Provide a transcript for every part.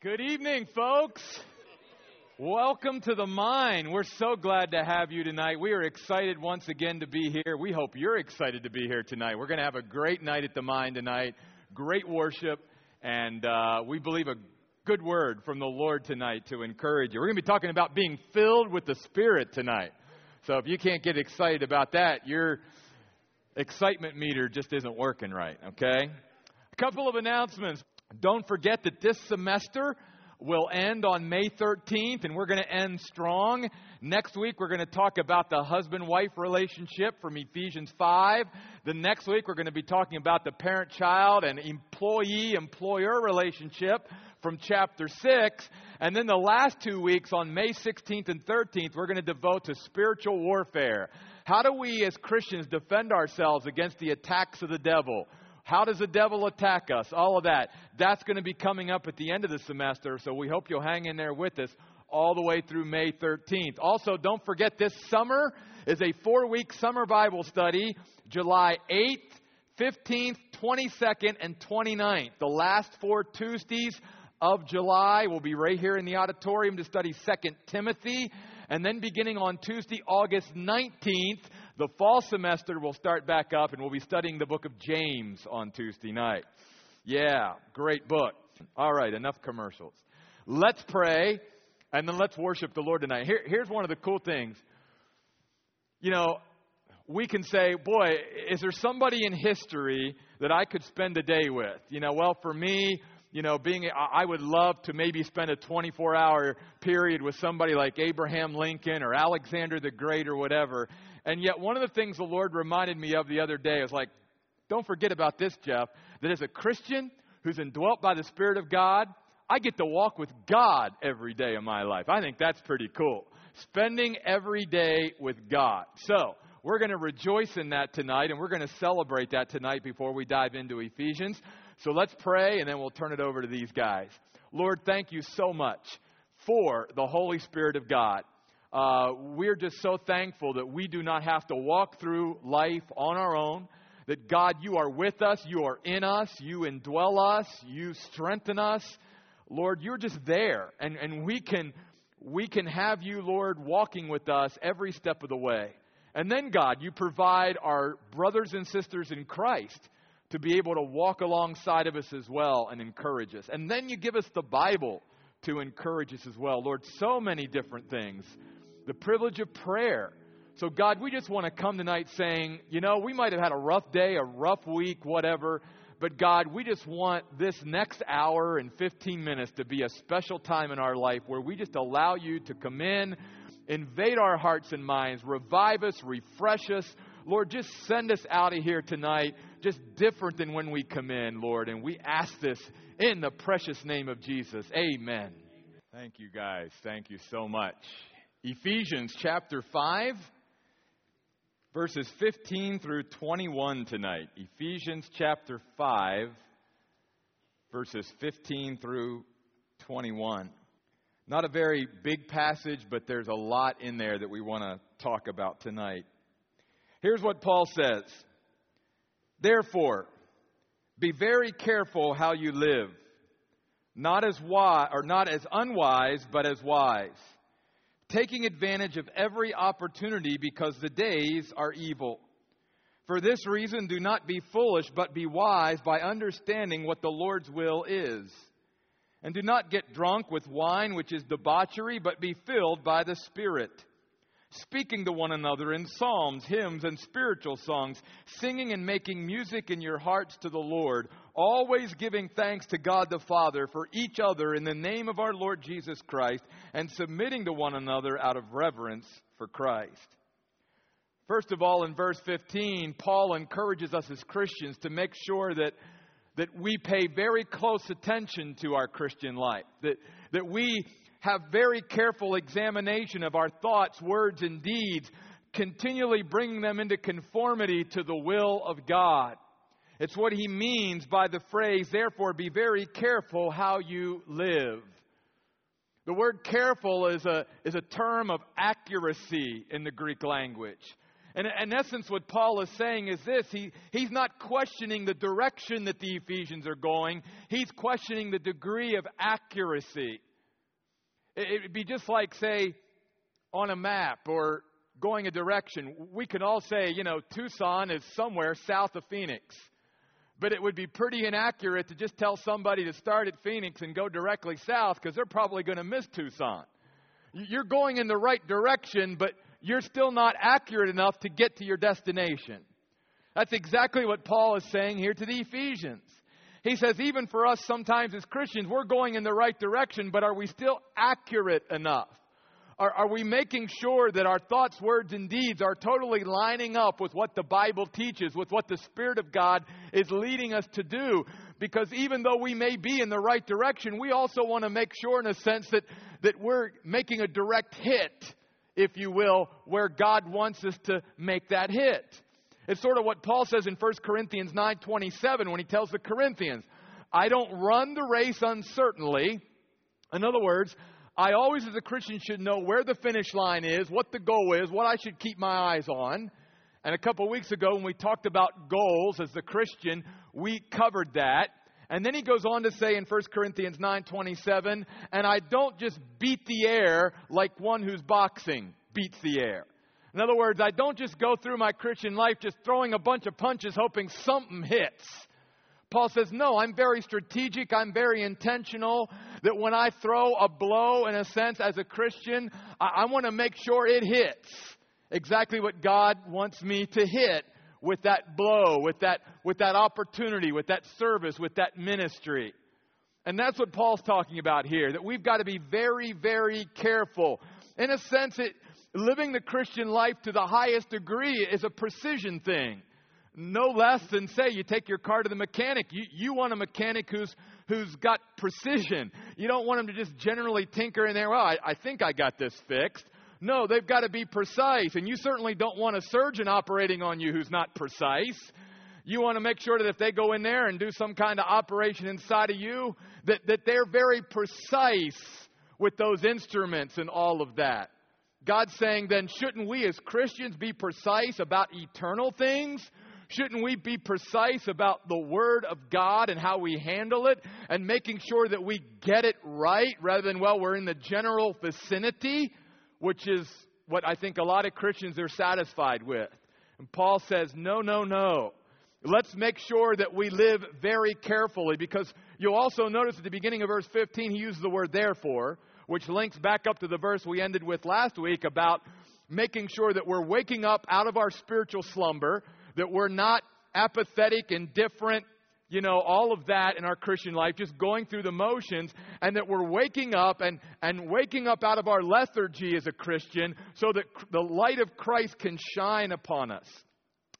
Good evening, folks. Welcome to the Mine. We're so glad to have you tonight. We are excited once again to be here. We hope you're excited to be here tonight. We're going to have a great night at the Mine tonight, great worship, and uh, we believe a good word from the Lord tonight to encourage you. We're going to be talking about being filled with the Spirit tonight. So if you can't get excited about that, your excitement meter just isn't working right, okay? A couple of announcements. Don't forget that this semester will end on May 13th, and we're going to end strong. Next week, we're going to talk about the husband wife relationship from Ephesians 5. The next week, we're going to be talking about the parent child and employee employer relationship from chapter 6. And then the last two weeks, on May 16th and 13th, we're going to devote to spiritual warfare. How do we as Christians defend ourselves against the attacks of the devil? How does the devil attack us? All of that. That's going to be coming up at the end of the semester, so we hope you'll hang in there with us all the way through May 13th. Also, don't forget this summer is a four week summer Bible study, July 8th, 15th, 22nd, and 29th. The last four Tuesdays of July will be right here in the auditorium to study 2 Timothy. And then beginning on Tuesday, August 19th, the fall semester will start back up and we'll be studying the book of James on Tuesday night. Yeah, great book. All right, enough commercials. Let's pray and then let's worship the Lord tonight. Here, here's one of the cool things. You know, we can say, boy, is there somebody in history that I could spend a day with? You know, well, for me, you know, being, I would love to maybe spend a 24 hour period with somebody like Abraham Lincoln or Alexander the Great or whatever. And yet, one of the things the Lord reminded me of the other day is like, don't forget about this, Jeff, that as a Christian who's indwelt by the Spirit of God, I get to walk with God every day of my life. I think that's pretty cool. Spending every day with God. So, we're going to rejoice in that tonight, and we're going to celebrate that tonight before we dive into Ephesians. So let's pray, and then we'll turn it over to these guys. Lord, thank you so much for the Holy Spirit of God uh, we're just so thankful that we do not have to walk through life on our own. That God, you are with us, you are in us, you indwell us, you strengthen us. Lord, you're just there. And, and we, can, we can have you, Lord, walking with us every step of the way. And then, God, you provide our brothers and sisters in Christ to be able to walk alongside of us as well and encourage us. And then you give us the Bible to encourage us as well. Lord, so many different things the privilege of prayer. So, God, we just want to come tonight saying, you know, we might have had a rough day, a rough week, whatever, but God, we just want this next hour and 15 minutes to be a special time in our life where we just allow you to come in, invade our hearts and minds, revive us, refresh us. Lord, just send us out of here tonight, just different than when we come in, Lord. And we ask this in the precious name of Jesus. Amen. Thank you, guys. Thank you so much. Ephesians chapter 5, verses 15 through 21 tonight. Ephesians chapter 5, verses 15 through 21. Not a very big passage, but there's a lot in there that we want to talk about tonight. Here's what Paul says Therefore, be very careful how you live, not as wise or not as unwise, but as wise taking advantage of every opportunity because the days are evil. For this reason, do not be foolish, but be wise by understanding what the Lord's will is. And do not get drunk with wine, which is debauchery, but be filled by the Spirit speaking to one another in psalms, hymns, and spiritual songs, singing and making music in your hearts to the Lord, always giving thanks to God the Father for each other in the name of our Lord Jesus Christ, and submitting to one another out of reverence for Christ. First of all, in verse 15, Paul encourages us as Christians to make sure that, that we pay very close attention to our Christian life, that, that we have very careful examination of our thoughts, words, and deeds, continually bringing them into conformity to the will of God. It's what he means by the phrase, therefore, be very careful how you live. The word careful is a, is a term of accuracy in the Greek language. And in essence, what Paul is saying is this he, he's not questioning the direction that the Ephesians are going, he's questioning the degree of accuracy. It would be just like, say, on a map or going a direction. We can all say, you know, Tucson is somewhere south of Phoenix. But it would be pretty inaccurate to just tell somebody to start at Phoenix and go directly south because they're probably going to miss Tucson. You're going in the right direction, but you're still not accurate enough to get to your destination. That's exactly what Paul is saying here to the Ephesians. He says, even for us sometimes as Christians, we're going in the right direction, but are we still accurate enough? Are, are, we making sure that our thoughts, words, and deeds are totally lining up with what the Bible teaches, with what the Spirit of God is leading us to do? Because even though we may be in the right direction, we also want to make sure, in a sense, that, that we're making a direct hit, if you will, where God wants us to make that hit. It's sort of what Paul says in 1 Corinthians 9:27 when he tells the Corinthians, "I don't run the race uncertainly." In other words, I always as a Christian should know where the finish line is, what the goal is, what I should keep my eyes on. And a couple weeks ago when we talked about goals as the Christian, we covered that. And then he goes on to say in 1 Corinthians 9:27, "And I don't just beat the air like one who's boxing beats the air." In other words, I don't just go through my Christian life just throwing a bunch of punches hoping something hits. Paul says, No, I'm very strategic. I'm very intentional. That when I throw a blow, in a sense, as a Christian, I, I want to make sure it hits exactly what God wants me to hit with that blow, with that, with that opportunity, with that service, with that ministry. And that's what Paul's talking about here, that we've got to be very, very careful. In a sense, it, living the Christian life to the highest degree is a precision thing. No less than, say, you take your car to the mechanic. You, you want a mechanic who's, who's got precision. You don't want them to just generally tinker in there. Well, I, I think I got this fixed. No, they've got to be precise. And you certainly don't want a surgeon operating on you who's not precise. You want to make sure that if they go in there and do some kind of operation inside of you, that, that they're very precise with those instruments and all of that. God's saying, then, shouldn't we as Christians be precise about eternal things? Shouldn't we be precise about the Word of God and how we handle it and making sure that we get it right rather than, well, we're in the general vicinity, which is what I think a lot of Christians are satisfied with? And Paul says, no, no, no. Let's make sure that we live very carefully because you'll also notice at the beginning of verse 15 he uses the word therefore which links back up to the verse we ended with last week about making sure that we're waking up out of our spiritual slumber, that we're not apathetic, indifferent, you know, all of that in our Christian life, just going through the motions, and that we're waking up and, and waking up out of our lethargy as a Christian so that the light of Christ can shine upon us.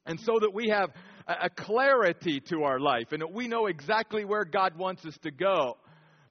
And so that we have a, a clarity to our life and that we know exactly where God wants us to go.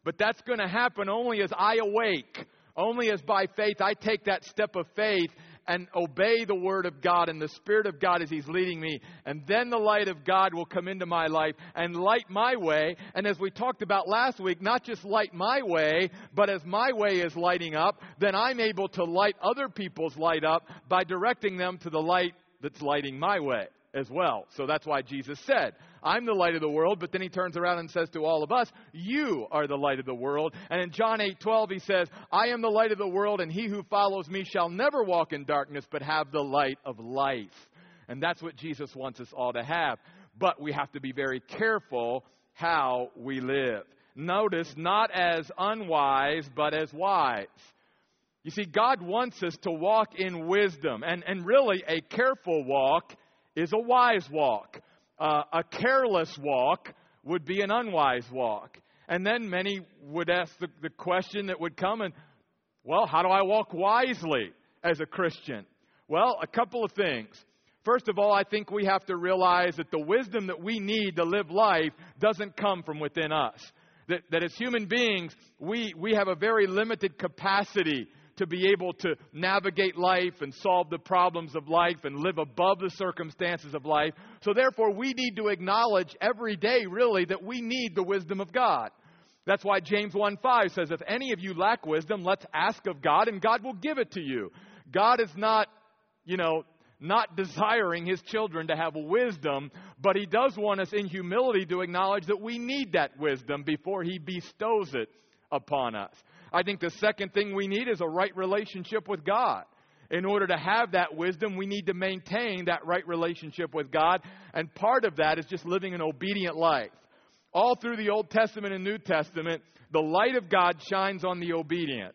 But that's going to happen only as I awake, only as by faith I take that step of faith and obey the Word of God and the Spirit of God as He's leading me. And then the light of God will come into my life and light my way. And as we talked about last week, not just light my way, but as my way is lighting up, then I'm able to light other people's light up by directing them to the light that's lighting my way as well. So that's why Jesus said, I'm the light of the world, but then he turns around and says to all of us, You are the light of the world. And in John 8 12, he says, I am the light of the world, and he who follows me shall never walk in darkness, but have the light of life. And that's what Jesus wants us all to have. But we have to be very careful how we live. Notice, not as unwise, but as wise. You see, God wants us to walk in wisdom, and, and really a careful walk is a wise walk. Uh, a careless walk would be an unwise walk. And then many would ask the, the question that would come and, well, how do I walk wisely as a Christian? Well, a couple of things. First of all, I think we have to realize that the wisdom that we need to live life doesn't come from within us. That, that as human beings, we, we have a very limited capacity to be able to navigate life and solve the problems of life and live above the circumstances of life. So, therefore, we need to acknowledge every day, really, that we need the wisdom of God. That's why James 1 5 says, If any of you lack wisdom, let's ask of God, and God will give it to you. God is not, you know, not desiring his children to have wisdom, but he does want us in humility to acknowledge that we need that wisdom before he bestows it upon us. I think the second thing we need is a right relationship with God. In order to have that wisdom, we need to maintain that right relationship with God, and part of that is just living an obedient life. All through the Old Testament and New Testament, the light of God shines on the obedient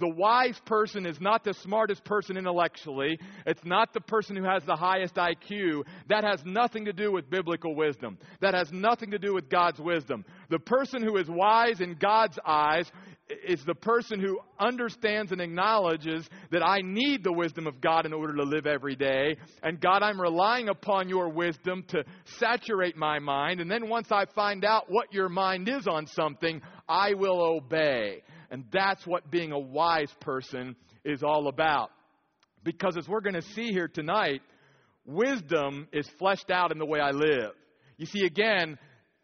the wise person is not the smartest person intellectually. It's not the person who has the highest IQ. That has nothing to do with biblical wisdom. That has nothing to do with God's wisdom. The person who is wise in God's eyes is the person who understands and acknowledges that I need the wisdom of God in order to live every day. And God, I'm relying upon your wisdom to saturate my mind. And then once I find out what your mind is on something, I will obey. And that's what being a wise person is all about. Because as we're going to see here tonight, wisdom is fleshed out in the way I live. You see, again,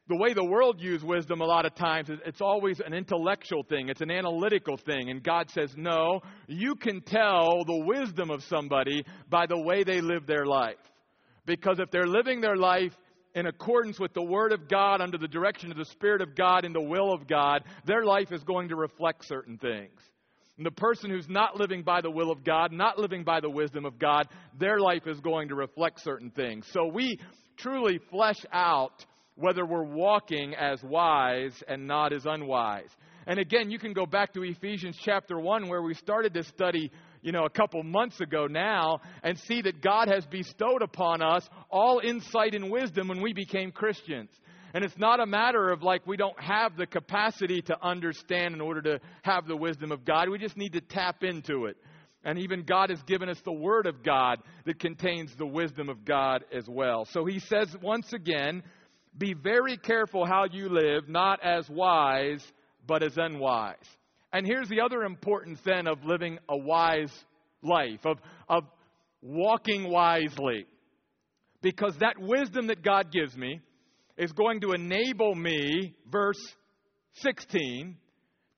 the way the world uses wisdom a lot of times is it's always an intellectual thing, it's an analytical thing. And God says, no, you can tell the wisdom of somebody by the way they live their life. Because if they're living their life in accordance with the Word of God, under the direction of the Spirit of God, in the will of God, their life is going to reflect certain things. And the person who's not living by the will of God, not living by the wisdom of God, their life is going to reflect certain things. So we truly flesh out whether we're walking as wise and not as unwise. And again, you can go back to Ephesians chapter 1 where we started to study you know, a couple months ago now and see that God has bestowed upon us all insight and wisdom when we became Christians. And it's not a matter of like we don't have the capacity to understand in order to have the wisdom of God. We just need to tap into it. And even God has given us the Word of God that contains the wisdom of God as well. So he says once again, be very careful how you live, not as wise, but as unwise. And here's the other importance then of living a wise life, of, of walking wisely. Because that wisdom that God gives me is going to enable me, verse 16,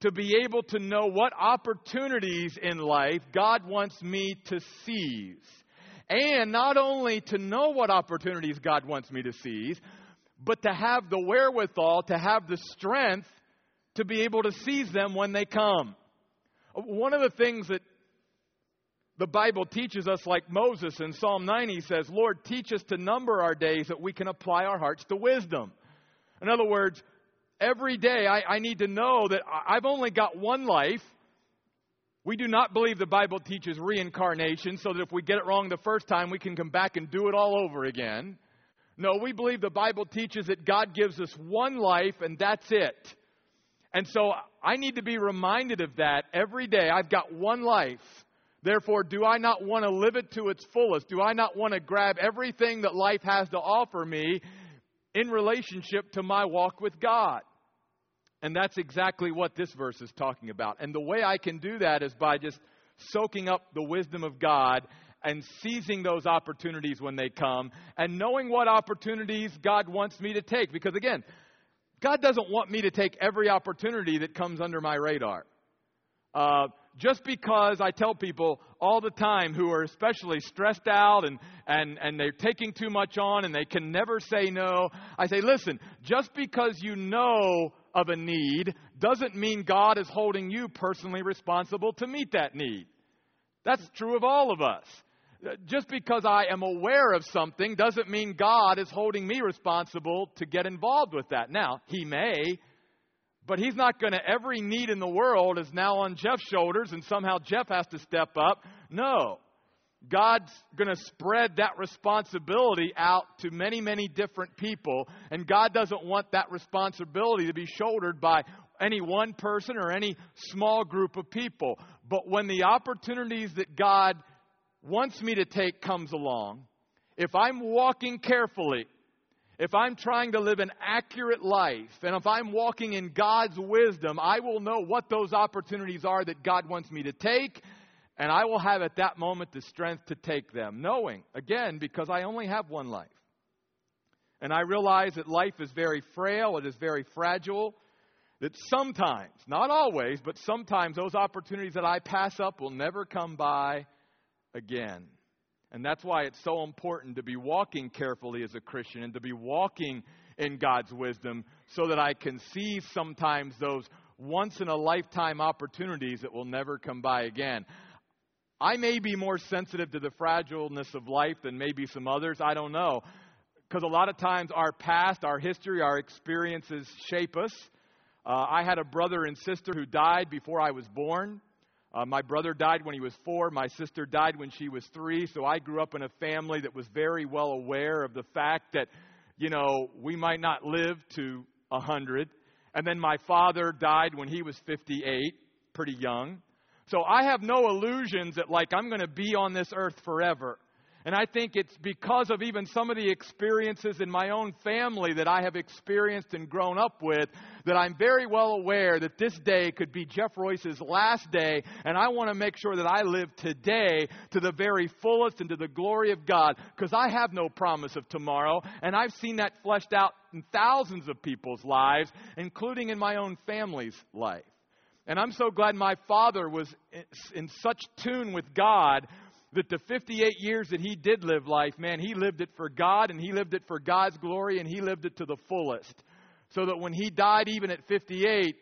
to be able to know what opportunities in life God wants me to seize. And not only to know what opportunities God wants me to seize, but to have the wherewithal, to have the strength to be able to seize them when they come. One of the things that the Bible teaches us, like Moses in Psalm 90 says, Lord, teach us to number our days that we can apply our hearts to wisdom. In other words, every day I, I need to know that I've only got one life. We do not believe the Bible teaches reincarnation so that if we get it wrong the first time, we can come back and do it all over again. No, we believe the Bible teaches that God gives us one life and that's it. And so I need to be reminded of that every day. I've got one life. Therefore, do I not want to live it to its fullest? Do I not want to grab everything that life has to offer me in relationship to my walk with God? And that's exactly what this verse is talking about. And the way I can do that is by just soaking up the wisdom of God and seizing those opportunities when they come and knowing what opportunities God wants me to take. Because again, God doesn't want me to take every opportunity that comes under my radar. Uh, just because I tell people all the time who are especially stressed out and, and, and they're taking too much on and they can never say no, I say, listen, just because you know of a need doesn't mean God is holding you personally responsible to meet that need. That's true of all of us just because I am aware of something doesn't mean God is holding me responsible to get involved with that. Now, He may, but He's not going to, every need in the world is now on Jeff's shoulders and somehow Jeff has to step up. No. God's going to spread that responsibility out to many, many different people, and God doesn't want that responsibility to be shouldered by any one person or any small group of people. But when the opportunities that God wants me to take comes along, if I'm walking carefully, if I'm trying to live an accurate life, and if I'm walking in God's wisdom, I will know what those opportunities are that God wants me to take, and I will have at that moment the strength to take them, knowing, again, because I only have one life. And I realize that life is very frail, it is very fragile, that sometimes, not always, but sometimes those opportunities that I pass up will never come by again. And that's why it's so important to be walking carefully as a Christian and to be walking in God's wisdom so that I can see sometimes those once in a lifetime opportunities that will never come by again. I may be more sensitive to the fragileness of life than maybe some others. I don't know. Because a lot of times our past, our history, our experiences shape us. Uh, I had a brother and sister who died before I was born. Uh, my brother died when he was four. My sister died when she was three. So I grew up in a family that was very well aware of the fact that, you know, we might not live to a 100. And then my father died when he was 58, pretty young. So I have no illusions that, like, I'm going to be on this earth forever. And I think it's because of even some of the experiences in my own family that I have experienced and grown up with that I'm very well aware that this day could be Jeff Royce's last day. And I want to make sure that I live today to the very fullest and to the glory of God because I have no promise of tomorrow. And I've seen that fleshed out in thousands of people's lives, including in my own family's life. And I'm so glad my father was in such tune with God that the 58 years that he did live life, man, he lived it for God and he lived it for God's glory and he lived it to the fullest. So that when he died, even at 58,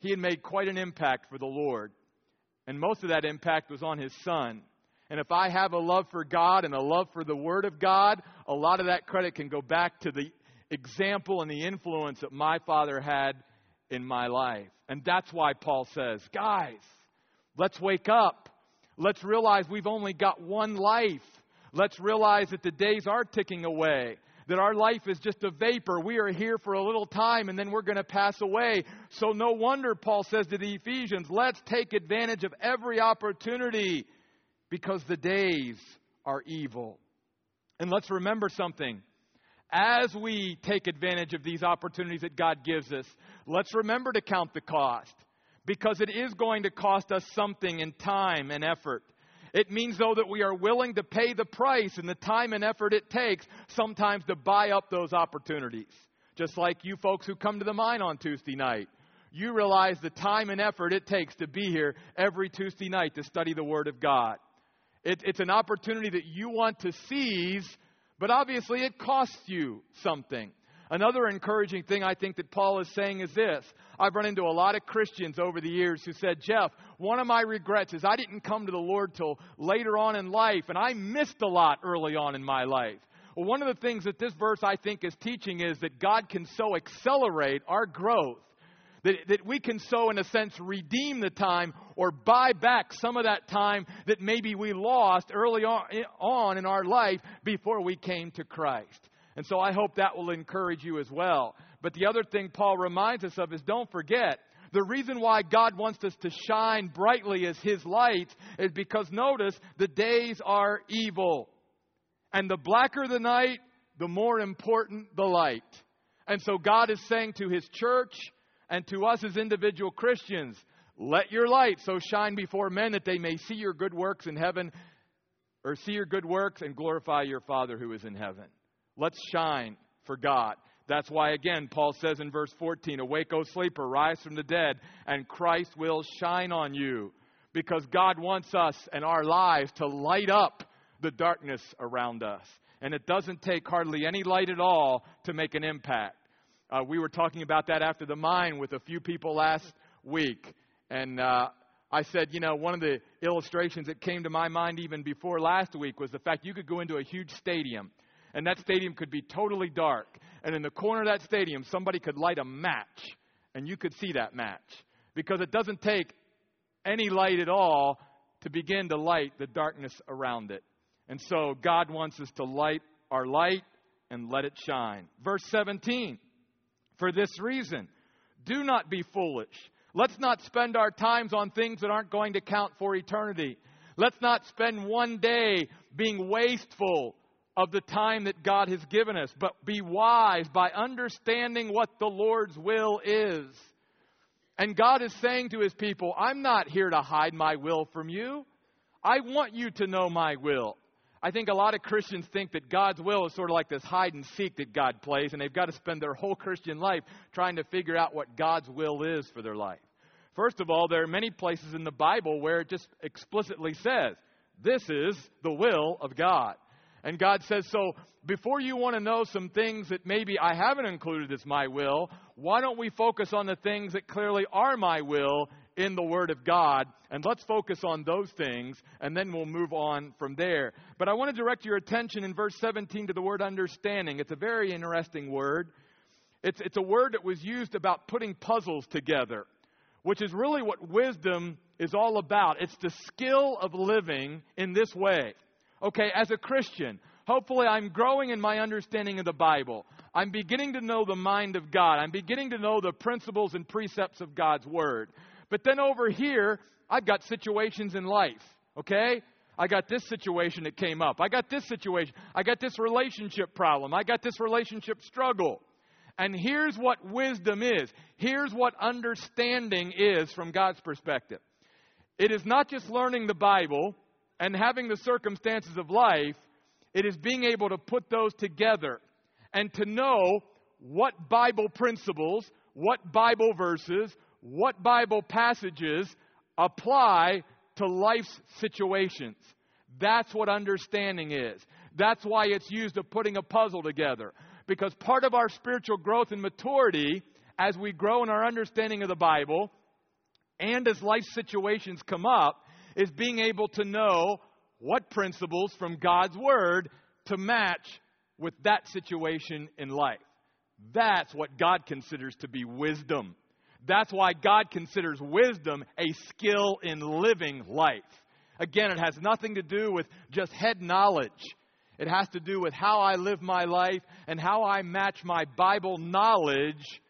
he had made quite an impact for the Lord. And most of that impact was on his son. And if I have a love for God and a love for the Word of God, a lot of that credit can go back to the example and the influence that my father had in my life. And that's why Paul says, guys, let's wake up. Let's realize we've only got one life. Let's realize that the days are ticking away, that our life is just a vapor. We are here for a little time and then we're going to pass away. So, no wonder Paul says to the Ephesians, let's take advantage of every opportunity because the days are evil. And let's remember something. As we take advantage of these opportunities that God gives us, let's remember to count the cost because it is going to cost us something in time and effort. It means, though, that we are willing to pay the price and the time and effort it takes sometimes to buy up those opportunities. Just like you folks who come to the mine on Tuesday night. You realize the time and effort it takes to be here every Tuesday night to study the Word of God. It, it's an opportunity that you want to seize, but obviously it costs you something. Another encouraging thing I think that Paul is saying is this. I've run into a lot of Christians over the years who said, Jeff, one of my regrets is I didn't come to the Lord till later on in life, and I missed a lot early on in my life. Well, one of the things that this verse I think is teaching is that God can so accelerate our growth that, that we can so, in a sense, redeem the time or buy back some of that time that maybe we lost early on, on in our life before we came to Christ. And so I hope that will encourage you as well. But the other thing Paul reminds us of is don't forget, the reason why God wants us to shine brightly as His light is because notice, the days are evil. And the blacker the night, the more important the light. And so God is saying to His church and to us as individual Christians, let your light so shine before men that they may see your good works in heaven, or see your good works and glorify your Father who is in heaven. Let's shine for God. That's why, again, Paul says in verse 14, Awake, O sleeper, rise from the dead, and Christ will shine on you. Because God wants us and our lives to light up the darkness around us. And it doesn't take hardly any light at all to make an impact. Uh, we were talking about that after the mine with a few people last week. And uh, I said, you know, one of the illustrations that came to my mind even before last week was the fact you could go into a huge stadium and that stadium could be totally dark. And in the corner of that stadium, somebody could light a match, and you could see that match. Because it doesn't take any light at all to begin to light the darkness around it. And so God wants us to light our light and let it shine. Verse 17 For this reason, do not be foolish. Let's not spend our times on things that aren't going to count for eternity. Let's not spend one day being wasteful of the time that God has given us, but be wise by understanding what the Lord's will is. And God is saying to his people, I'm not here to hide my will from you. I want you to know my will. I think a lot of Christians think that God's will is sort of like this hide and seek that God plays, and they've got to spend their whole Christian life trying to figure out what God's will is for their life. First of all, there are many places in the Bible where it just explicitly says, This is the will of God. And God says, so before you want to know some things that maybe I haven't included as my will, why don't we focus on the things that clearly are my will in the Word of God? And let's focus on those things, and then we'll move on from there. But I want to direct your attention in verse 17 to the word understanding. It's a very interesting word. It's, it's a word that was used about putting puzzles together, which is really what wisdom is all about. It's the skill of living in this way. Okay, as a Christian, hopefully I'm growing in my understanding of the Bible. I'm beginning to know the mind of God. I'm beginning to know the principles and precepts of God's Word. But then over here, I've got situations in life, okay? I got this situation that came up. I got this situation. I got this relationship problem. I got this relationship struggle. And here's what wisdom is. Here's what understanding is from God's perspective. It is not just learning the Bible and having the circumstances of life, it is being able to put those together and to know what Bible principles, what Bible verses, what Bible passages apply to life's situations. That's what understanding is. That's why it's used of putting a puzzle together. Because part of our spiritual growth and maturity as we grow in our understanding of the Bible and as life situations come up is being able to know what principles from God's Word to match with that situation in life. That's what God considers to be wisdom. That's why God considers wisdom a skill in living life. Again, it has nothing to do with just head knowledge. It has to do with how I live my life and how I match my Bible knowledge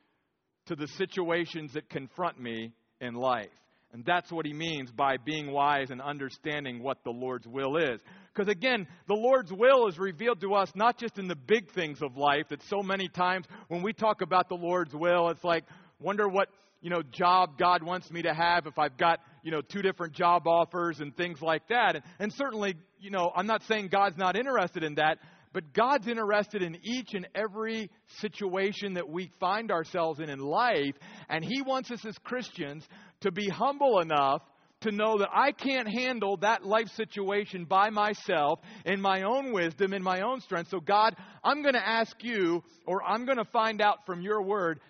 to the situations that confront me in life. And that's what he means by being wise and understanding what the Lord's will is. Because again, the Lord's will is revealed to us not just in the big things of life, that so many times when we talk about the Lord's will, it's like, wonder what, you know, job God wants me to have if I've got, you know, two different job offers and things like that. And, and certainly, you know, I'm not saying God's not interested in that, but God's interested in each and every situation that we find ourselves in in life. And He wants us as Christians to be humble enough to know that I can't handle that life situation by myself in my own wisdom, in my own strength. So, God, I'm going to ask you, or I'm going to find out from your word,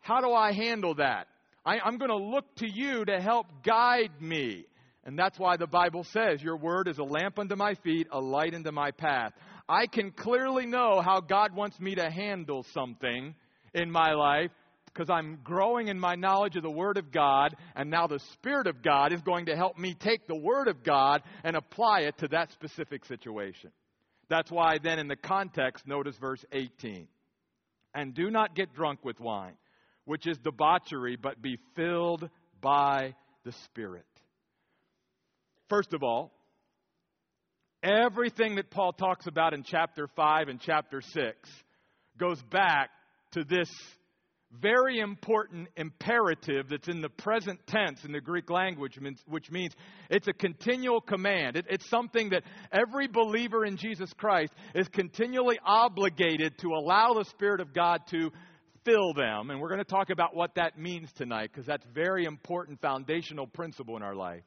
how do I handle that? I, am going to look to you to help guide me. And that's why the Bible says, Your word is a lamp unto my feet, a light unto my path. I can clearly know how God wants me to handle something in my life because I'm growing in my knowledge of the Word of God, and now the Spirit of God is going to help me take the Word of God and apply it to that specific situation. That's why, then, in the context, notice verse 18. And do not get drunk with wine, which is debauchery, but be filled by the Spirit. First of all, Everything that Paul talks about in chapter 5 and chapter 6 goes back to this very important imperative that's in the present tense in the Greek language, which means it's a continual command. it's something that every believer in Jesus Christ is continually obligated to allow the Spirit of God to fill them. And we're going to talk about what that means tonight because that's very important foundational principle in our life.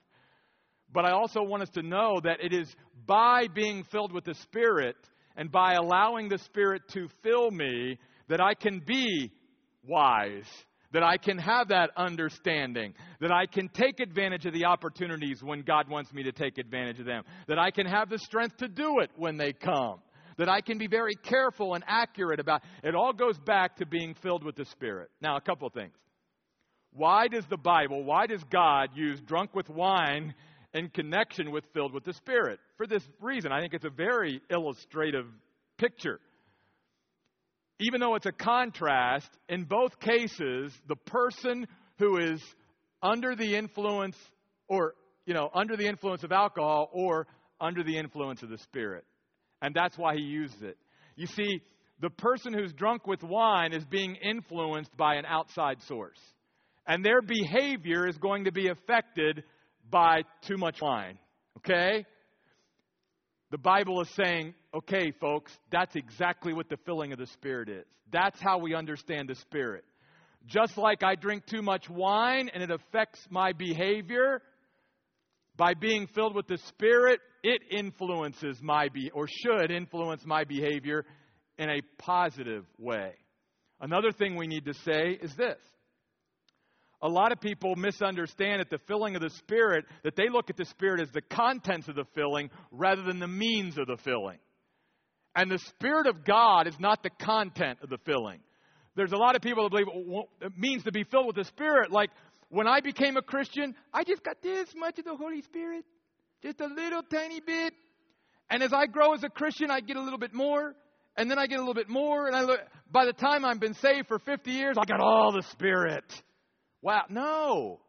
But I also want us to know that it is by being filled with the Spirit and by allowing the Spirit to fill me that I can be wise, that I can have that understanding, that I can take advantage of the opportunities when God wants me to take advantage of them, that I can have the strength to do it when they come, that I can be very careful and accurate about it all goes back to being filled with the Spirit. Now, a couple things. Why does the Bible, why does God use drunk with wine in connection with filled with the Spirit. For this reason, I think it's a very illustrative picture. Even though it's a contrast, in both cases, the person who is under the influence or, you know, under the influence of alcohol or under the influence of the Spirit. And that's why he uses it. You see, the person who's drunk with wine is being influenced by an outside source. And their behavior is going to be affected by too much wine. Okay? The Bible is saying, okay, folks, that's exactly what the filling of the Spirit is. That's how we understand the Spirit. Just like I drink too much wine and it affects my behavior, By being filled with the Spirit, it influences my be or should influence my behavior in a positive way. Another thing we need to say is this. A lot of people misunderstand that the filling of the Spirit, that they look at the Spirit as the contents of the filling rather than the means of the filling. And the Spirit of God is not the content of the filling. There's a lot of people that believe it means to be filled with the Spirit. Like when I became a Christian, I just got this much of the Holy Spirit, just a little tiny bit. And as I grow as a Christian, I get a little bit more, and then I get a little bit more, and I look, by the time I've been saved for 50 years, I got all the Spirit. Wow, no.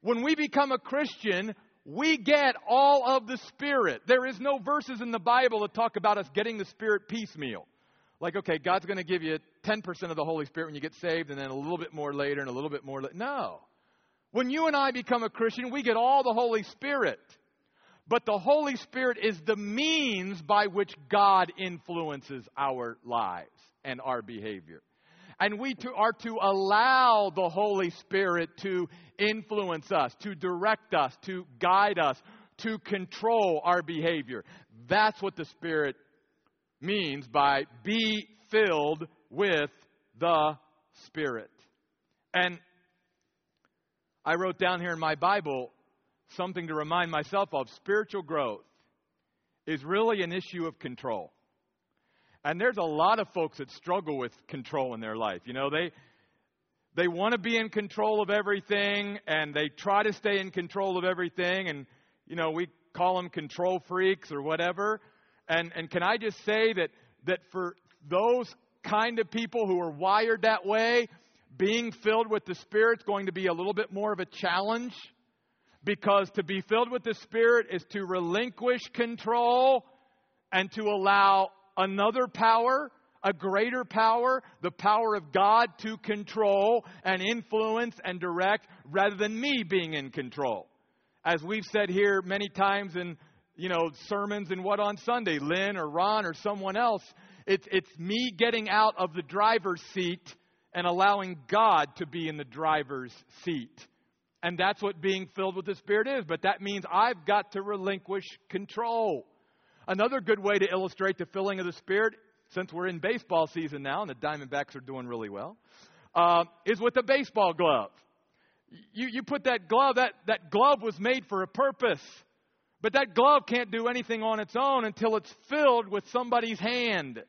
When we become a Christian, we get all of the Spirit. There is no verses in the Bible that talk about us getting the Spirit piecemeal. Like, okay, God's going to give you 10% of the Holy Spirit when you get saved, and then a little bit more later, and a little bit more later. No. When you and I become a Christian, we get all the Holy Spirit. But the Holy Spirit is the means by which God influences our lives and our behavior. And we to, are to allow the Holy Spirit to influence us, to direct us, to guide us, to control our behavior. That's what the Spirit means by be filled with the Spirit. And I wrote down here in my Bible something to remind myself of spiritual growth is really an issue of control. And there's a lot of folks that struggle with control in their life. You know, they they want to be in control of everything and they try to stay in control of everything and you know, we call them control freaks or whatever. And and can I just say that that for those kind of people who are wired that way, being filled with the Spirit is going to be a little bit more of a challenge because to be filled with the Spirit is to relinquish control and to allow another power, a greater power, the power of God to control and influence and direct rather than me being in control. As we've said here many times in you know sermons and what on Sunday, Lynn or Ron or someone else, it's it's me getting out of the driver's seat and allowing God to be in the driver's seat. And that's what being filled with the Spirit is. But that means I've got to relinquish control. Another good way to illustrate the filling of the Spirit, since we're in baseball season now and the Diamondbacks are doing really well, uh, is with a baseball glove. You, you put that glove, that, that glove was made for a purpose. But that glove can't do anything on its own until it's filled with somebody's hand.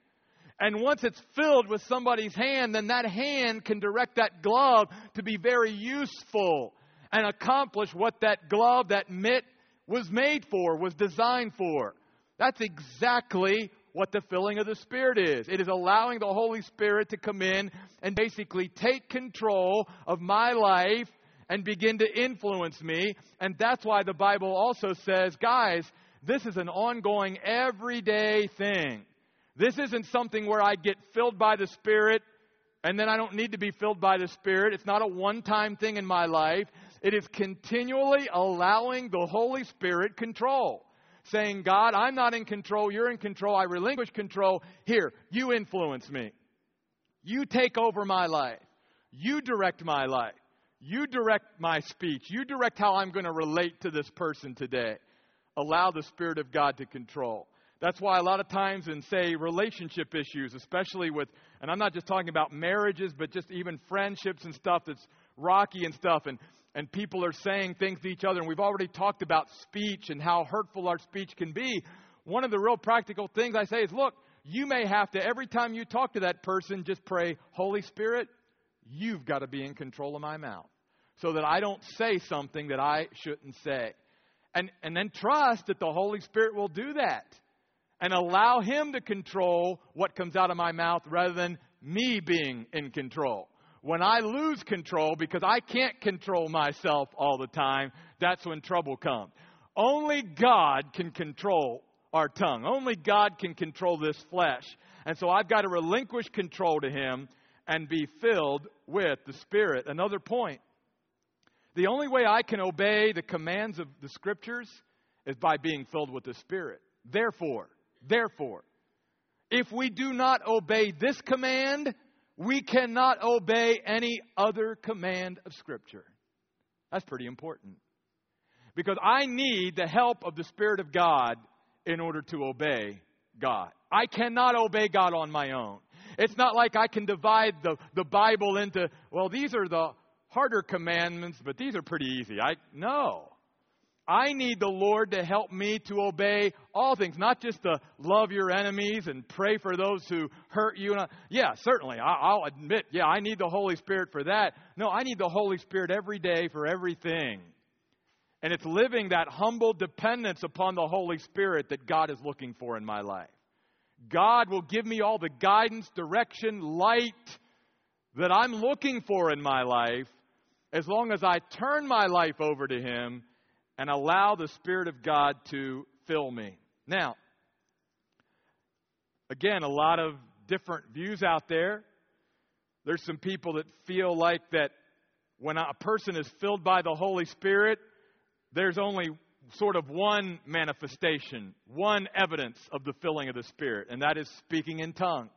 And once it's filled with somebody's hand, then that hand can direct that glove to be very useful and accomplish what that glove, that mitt was made for, was designed for. That's exactly what the filling of the Spirit is. It is allowing the Holy Spirit to come in and basically take control of my life and begin to influence me. And that's why the Bible also says, guys, this is an ongoing, everyday thing. This isn't something where I get filled by the Spirit and then I don't need to be filled by the Spirit. It's not a one time thing in my life. It is continually allowing the Holy Spirit control saying, God, I'm not in control, you're in control, I relinquish control. Here, you influence me. You take over my life. You direct my life. You direct my speech. You direct how I'm going to relate to this person today. Allow the Spirit of God to control. That's why a lot of times in, say, relationship issues, especially with, and I'm not just talking about marriages, but just even friendships and stuff that's rocky and stuff. And and people are saying things to each other, and we've already talked about speech and how hurtful our speech can be. One of the real practical things I say is look, you may have to, every time you talk to that person, just pray, Holy Spirit, you've got to be in control of my mouth so that I don't say something that I shouldn't say. And, and then trust that the Holy Spirit will do that and allow Him to control what comes out of my mouth rather than me being in control. When I lose control because I can't control myself all the time, that's when trouble comes. Only God can control our tongue. Only God can control this flesh. And so I've got to relinquish control to Him and be filled with the Spirit. Another point the only way I can obey the commands of the Scriptures is by being filled with the Spirit. Therefore, therefore, if we do not obey this command, we cannot obey any other command of Scripture. That's pretty important. Because I need the help of the Spirit of God in order to obey God. I cannot obey God on my own. It's not like I can divide the, the Bible into, well, these are the harder commandments, but these are pretty easy. I no. I need the Lord to help me to obey all things, not just to love your enemies and pray for those who hurt you. Yeah, certainly. I'll admit, yeah, I need the Holy Spirit for that. No, I need the Holy Spirit every day for everything. And it's living that humble dependence upon the Holy Spirit that God is looking for in my life. God will give me all the guidance, direction, light that I'm looking for in my life as long as I turn my life over to Him and allow the Spirit of God to fill me. Now, again, a lot of different views out there. There's some people that feel like that when a person is filled by the Holy Spirit, there's only sort of one manifestation, one evidence of the filling of the Spirit, and that is speaking in tongues.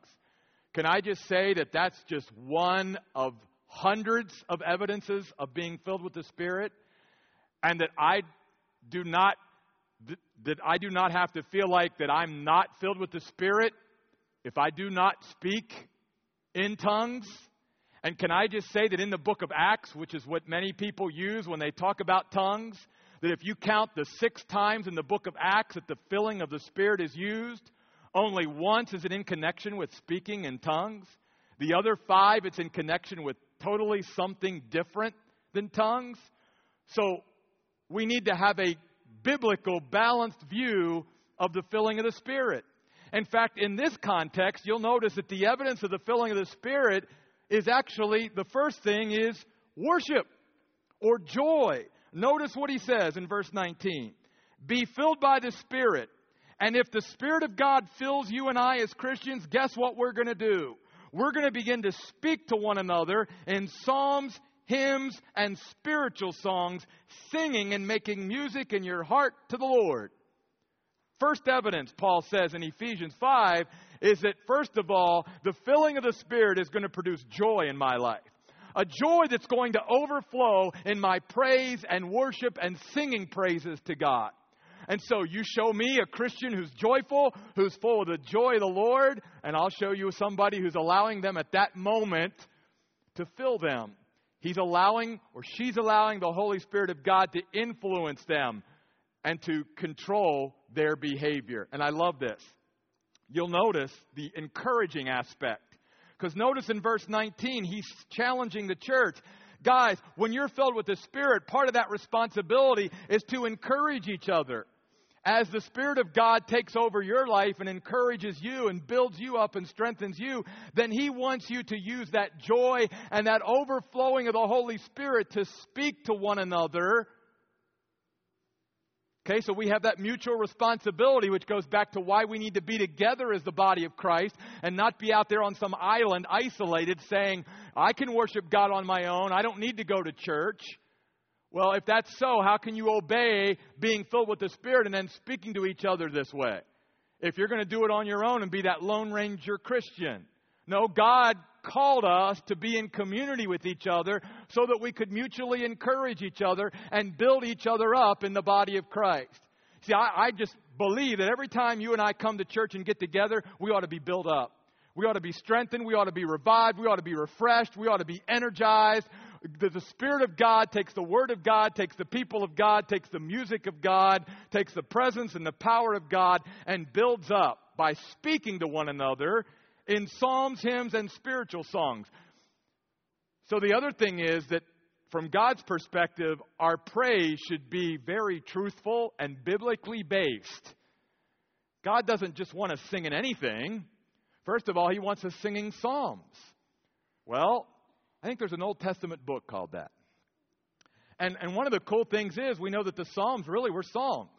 Can I just say that that's just one of hundreds of evidences of being filled with the Spirit? And that I do not that I do not have to feel like that I'm not filled with the Spirit if I do not speak in tongues. And can I just say that in the book of Acts, which is what many people use when they talk about tongues, that if you count the six times in the book of Acts that the filling of the Spirit is used, only once is it in connection with speaking in tongues. The other five, it's in connection with totally something different than tongues. So we need to have a biblical, balanced view of the filling of the Spirit. In fact, in this context, you'll notice that the evidence of the filling of the Spirit is actually the first thing is worship or joy. Notice what he says in verse 19 Be filled by the Spirit. And if the Spirit of God fills you and I as Christians, guess what we're going to do? We're going to begin to speak to one another in psalms, hymns, and spiritual songs, singing and making music in your heart to the Lord. First evidence, Paul says in Ephesians 5, is that first of all, the filling of the Spirit is going to produce joy in my life a joy that's going to overflow in my praise and worship and singing praises to God. And so you show me a Christian who's joyful, who's full of the joy of the Lord, and I'll show you somebody who's allowing them at that moment to fill them. He's allowing, or she's allowing, the Holy Spirit of God to influence them and to control their behavior. And I love this. You'll notice the encouraging aspect. Because notice in verse 19, he's challenging the church. Guys, when you're filled with the Spirit, part of that responsibility is to encourage each other. As the Spirit of God takes over your life and encourages you and builds you up and strengthens you, then He wants you to use that joy and that overflowing of the Holy Spirit to speak to one another Okay, so we have that mutual responsibility, which goes back to why we need to be together as the body of Christ and not be out there on some island isolated saying, I can worship God on my own. I don't need to go to church. Well, if that's so, how can you obey being filled with the Spirit and then speaking to each other this way? If you're going to do it on your own and be that Lone Ranger Christian. No, God called us to be in community with each other so that we could mutually encourage each other and build each other up in the body of Christ. See, I, I just believe that every time you and I come to church and get together, we ought to be built up. We ought to be strengthened. We ought to be revived. We ought to be refreshed. We ought to be energized. The, the, Spirit of God takes the Word of God, takes the people of God, takes the music of God, takes the presence and the power of God, and builds up by speaking to one another in psalms, hymns, and spiritual songs. So the other thing is that from God's perspective, our praise should be very truthful and biblically based. God doesn't just want us singing anything. First of all, He wants us singing psalms. Well, I think there's an Old Testament book called that. And, and one of the cool things is we know that the Psalms really were songs.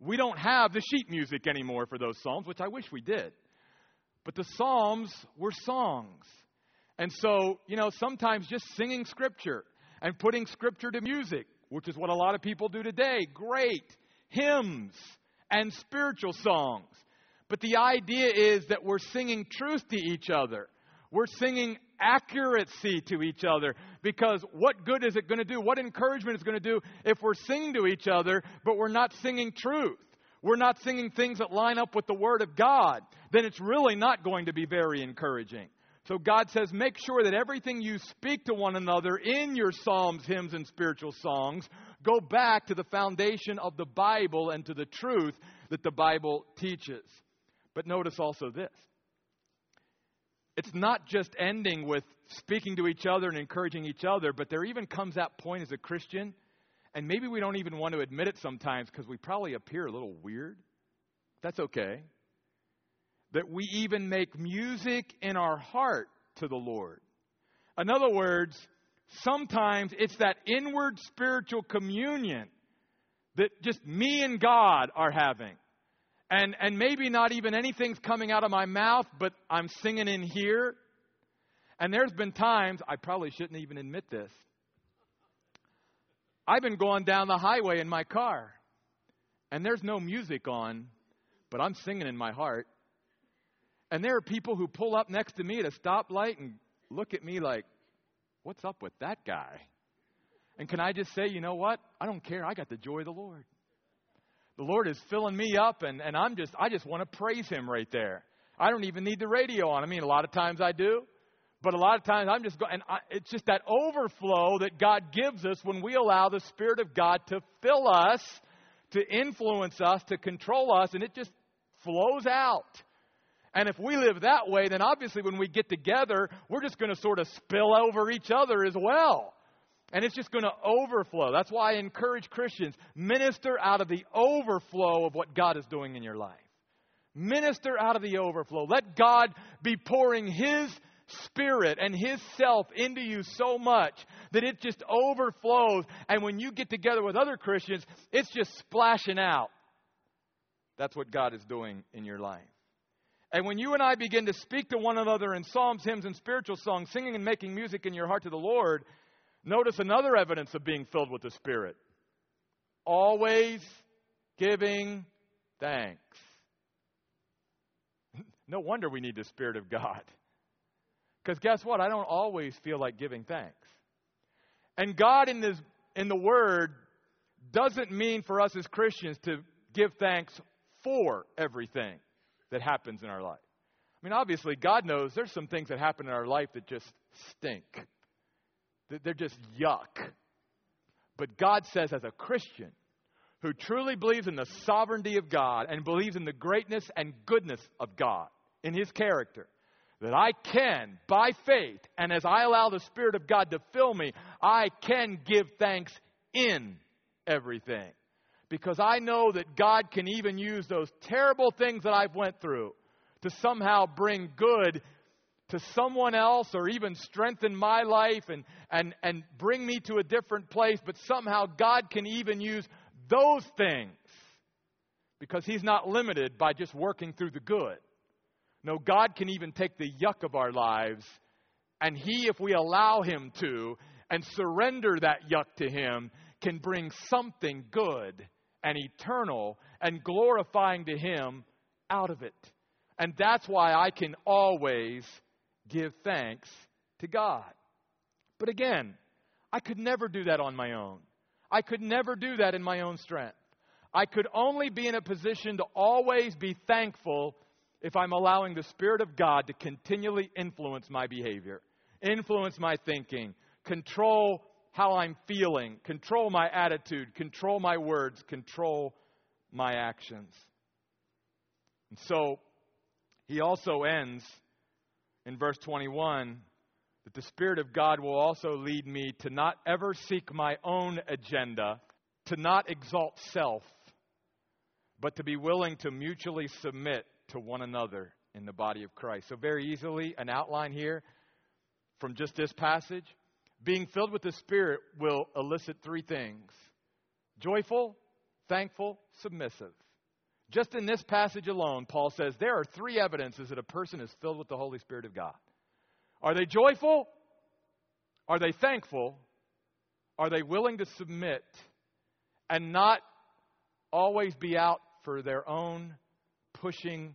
We don't have the sheet music anymore for those Psalms, which I wish we did. But the Psalms were songs. And so, you know, sometimes just singing Scripture and putting Scripture to music, which is what a lot of people do today, great. Hymns and spiritual songs. But the idea is that we're singing truth to each other. We're singing accuracy to each other. Because what good is it going to do? What encouragement is going to do if we're singing to each other, but we're not singing truth? We're not singing things that line up with the Word of God. Then it's really not going to be very encouraging. So God says, make sure that everything you speak to one another in your psalms, hymns, and spiritual songs go back to the foundation of the Bible and to the truth that the Bible teaches. But notice also this it's not just ending with speaking to each other and encouraging each other, but there even comes that point as a Christian, and maybe we don't even want to admit it sometimes because we probably appear a little weird. That's okay. That we even make music in our heart to the Lord. In other words, sometimes it's that inward spiritual communion that just me and God are having and, and maybe not even anything's coming out of my mouth, but I'm singing in here. And there's been times, I probably shouldn't even admit this. I've been going down the highway in my car, and there's no music on, but I'm singing in my heart. And there are people who pull up next to me at a stoplight and look at me like, what's up with that guy? And can I just say, you know what? I don't care. I got the joy of the Lord the Lord is filling me up, and, and I'm just, I just want to praise Him right there. I don't even need the radio on. I mean, a lot of times I do, but a lot of times I'm just going, and I, it's just that overflow that God gives us when we allow the Spirit of God to fill us, to influence us, to control us, and it just flows out. And if we live that way, then obviously when we get together, we're just going to sort of spill over each other as well. And it's just going to overflow. That's why I encourage Christians minister out of the overflow of what God is doing in your life. Minister out of the overflow. Let God be pouring His Spirit and His self into you so much that it just overflows. And when you get together with other Christians, it's just splashing out. That's what God is doing in your life. And when you and I begin to speak to one another in psalms, hymns, and spiritual songs, singing and making music in your heart to the Lord, Notice another evidence of being filled with the Spirit always giving thanks. No wonder we need the Spirit of God. Because guess what? I don't always feel like giving thanks. And God in, this, in the Word doesn't mean for us as Christians to give thanks for everything that happens in our life. I mean, obviously, God knows there's some things that happen in our life that just stink. They're just yuck. But God says, as a Christian who truly believes in the sovereignty of God and believes in the greatness and goodness of God in His character, that I can, by faith, and as I allow the Spirit of God to fill me, I can give thanks in everything. Because I know that God can even use those terrible things that I've went through to somehow bring good to someone else or even strengthen my life and, and, and bring me to a different place, but somehow God can even use those things because He's not limited by just working through the good. No, God can even take the yuck of our lives, and He, if we allow Him to, and surrender that yuck to Him, can bring something good and eternal and glorifying to Him out of it. And that's why I can always give thanks to God. But again, I could never do that on my own. I could never do that in my own strength. I could only be in a position to always be thankful if I'm allowing the Spirit of God to continually influence my behavior, influence my thinking, control how I'm feeling, control my attitude, control my words, control my actions. And so he also ends in verse 21 that the Spirit of God will also lead me to not ever seek my own agenda, to not exalt self, but to be willing to mutually submit to one another in the body of Christ. So, very easily, an outline here from just this passage. Being filled with the Spirit will elicit three things joyful, thankful, submissive. Just in this passage alone, Paul says there are three evidences that a person is filled with the Holy Spirit of God. Are they joyful? Are they thankful? Are they willing to submit and not always be out for their own pushing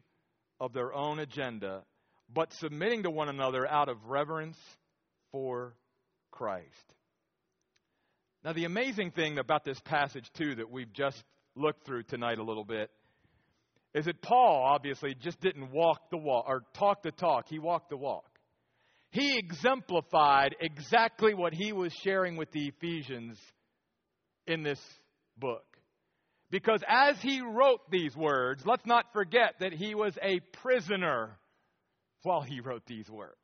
of their own agenda, but submitting to one another out of reverence for Christ. Now, the amazing thing about this passage, too, that we've just looked through tonight a little bit, is that Paul obviously just didn't walk the walk or talk the talk, he walked the walk. He exemplified exactly what he was sharing with the Ephesians in this book. Because as he wrote these words, let's not forget that he was a prisoner while he wrote these words.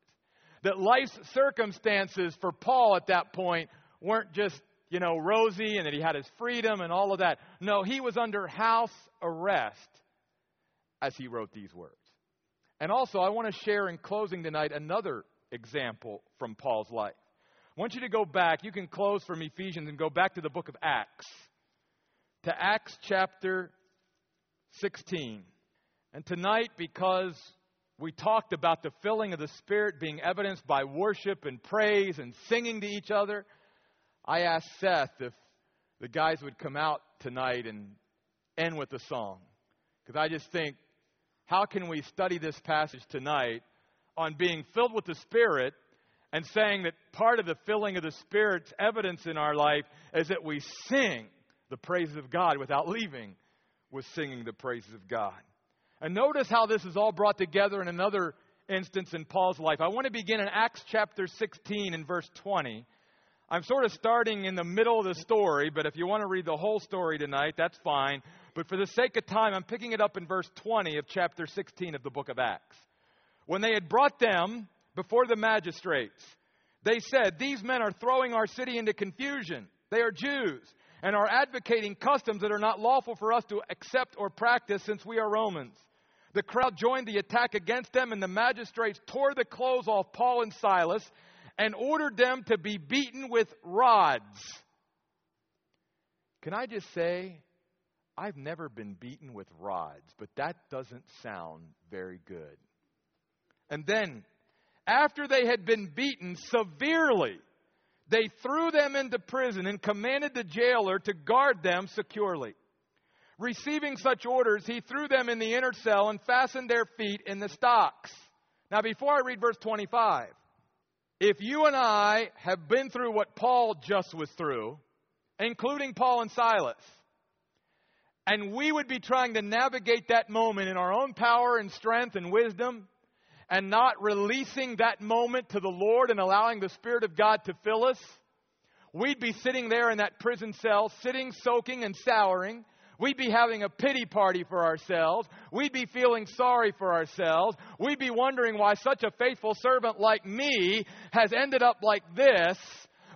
That life's circumstances for Paul at that point weren't just, you know, rosy and that he had his freedom and all of that. No, he was under house arrest as he wrote these words. And also, I want to share in closing tonight another example from Paul's life. I want you to go back. You can close from Ephesians and go back to the book of Acts, to Acts chapter 16. And tonight, because we talked about the filling of the Spirit being evidenced by worship and praise and singing to each other, I asked Seth if the guys would come out tonight and end with a song. Because I just think, how can we study this passage tonight on being filled with the Spirit and saying that part of the filling of the Spirit's evidence in our life is that we sing the praises of God without leaving with singing the praises of God. And notice how this is all brought together in another instance in Paul's life. I want to begin in Acts chapter 16 and verse 20. I'm sort of starting in the middle of the story, but if you want to read the whole story tonight, that's fine. But for the sake of time, I'm picking it up in verse 20 of chapter 16 of the book of Acts. When they had brought them before the magistrates, they said, These men are throwing our city into confusion. They are Jews and are advocating customs that are not lawful for us to accept or practice since we are Romans. The crowd joined the attack against them, and the magistrates tore the clothes off Paul and Silas and ordered them to be beaten with rods. Can I just say, I've never been beaten with rods, but that doesn't sound very good. And then, after they had been beaten severely, they threw them into prison and commanded the jailer to guard them securely. Receiving such orders, he threw them in the inner cell and fastened their feet in the stocks. Now, before I read verse 25, if you and I have been through what Paul just was through, including Paul and Silas, and we would be trying to navigate that moment in our own power and strength and wisdom, and not releasing that moment to the Lord and allowing the Spirit of God to fill us, we'd be sitting there in that prison cell, sitting, soaking, and souring. We'd be having a pity party for ourselves. We'd be feeling sorry for ourselves. We'd be wondering why such a faithful servant like me has ended up like this.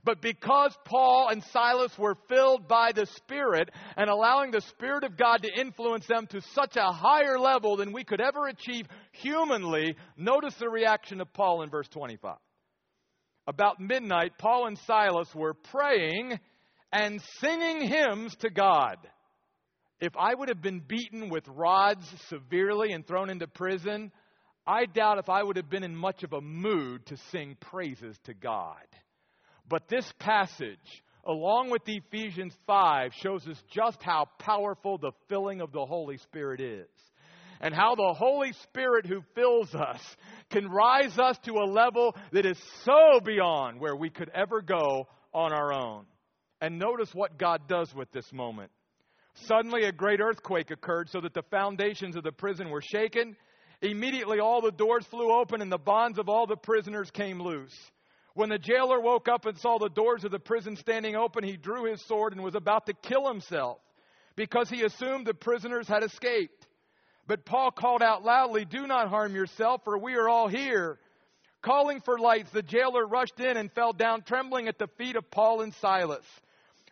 But because Paul and Silas were filled by the Spirit and allowing the Spirit of God to influence them to such a higher level than we could ever achieve humanly, notice the reaction of Paul in verse 25. About midnight, Paul and Silas were praying and singing hymns to God. If I would have been beaten with rods severely and thrown into prison, I doubt if I would have been in much of a mood to sing praises to God. But this passage, along with Ephesians 5, shows us just how powerful the filling of the Holy Spirit is. And how the Holy Spirit who fills us can rise us to a level that is so beyond where we could ever go on our own. And notice what God does with this moment. Suddenly, a great earthquake occurred so that the foundations of the prison were shaken. Immediately, all the doors flew open and the bonds of all the prisoners came loose. When the jailer woke up and saw the doors of the prison standing open, he drew his sword and was about to kill himself because he assumed the prisoners had escaped. But Paul called out loudly, Do not harm yourself, for we are all here. Calling for lights, the jailer rushed in and fell down trembling at the feet of Paul and Silas.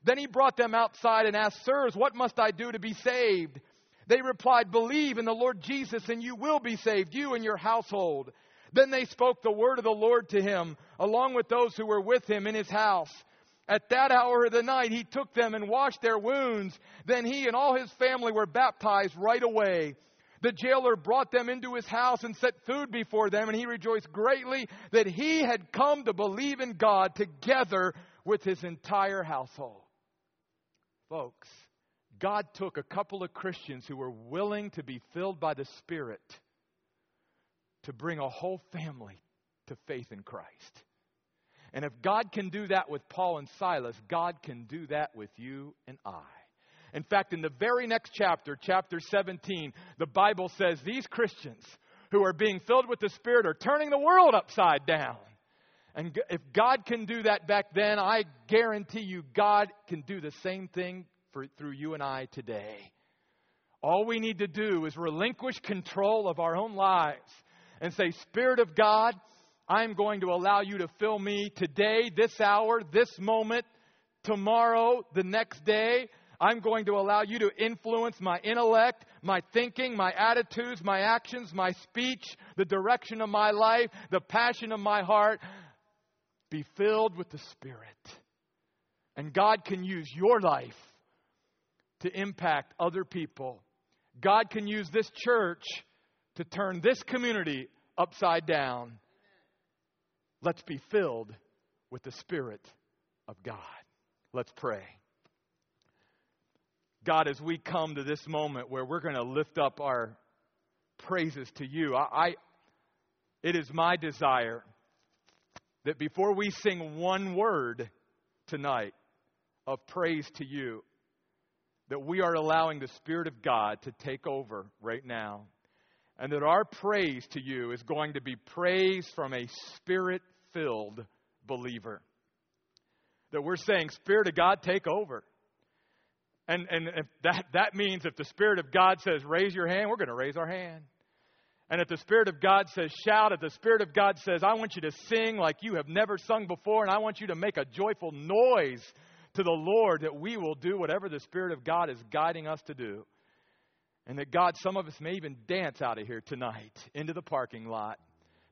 Then he brought them outside and asked, Sirs, what must I do to be saved? They replied, Believe in the Lord Jesus, and you will be saved, you and your household. Then they spoke the word of the Lord to him, along with those who were with him in his house. At that hour of the night, he took them and washed their wounds. Then he and all his family were baptized right away. The jailer brought them into his house and set food before them, and he rejoiced greatly that he had come to believe in God together with his entire household. Folks, God took a couple of Christians who were willing to be filled by the Spirit to bring a whole family to faith in Christ. And if God can do that with Paul and Silas, God can do that with you and I. In fact, in the very next chapter, chapter 17, the Bible says these Christians who are being filled with the Spirit are turning the world upside down. And if God can do that back then, I guarantee you God can do the same thing for, through you and I today. All we need to do is relinquish control of our own lives and say, Spirit of God, I'm going to allow you to fill me today, this hour, this moment, tomorrow, the next day. I'm going to allow you to influence my intellect, my thinking, my attitudes, my actions, my speech, the direction of my life, the passion of my heart. Be filled with the Spirit. And God can use your life to impact other people. God can use this church to turn this community upside down. Let's be filled with the Spirit of God. Let's pray. God, as we come to this moment where we're going to lift up our praises to you, I, I, it is my desire that before we sing one word tonight of praise to you, that we are allowing the Spirit of God to take over right now. And that our praise to you is going to be praise from a spirit filled believer. That we're saying, Spirit of God, take over. And, and that, that means if the Spirit of God says, raise your hand, we're going to raise our hand. And if the Spirit of God says, shout, if the Spirit of God says, I want you to sing like you have never sung before, and I want you to make a joyful noise to the Lord that we will do whatever the Spirit of God is guiding us to do. And that God, some of us may even dance out of here tonight into the parking lot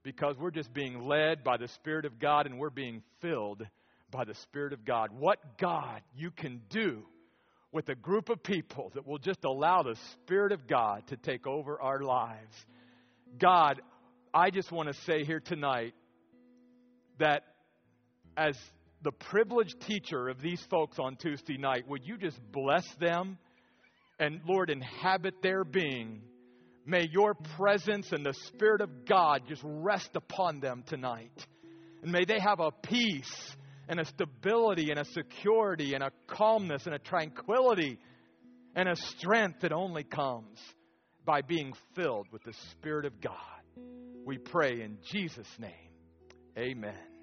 because we're just being led by the Spirit of God and we're being filled by the Spirit of God. What God you can do with a group of people that will just allow the Spirit of God to take over our lives. God, I just want to say here tonight that as the privileged teacher of these folks on Tuesday night, would you just bless them and, Lord, inhabit their being? May your presence and the Spirit of God just rest upon them tonight. And may they have a peace and a stability and a security and a calmness and a tranquility and a strength that only comes by being filled with the Spirit of God. We pray in Jesus' name. Amen.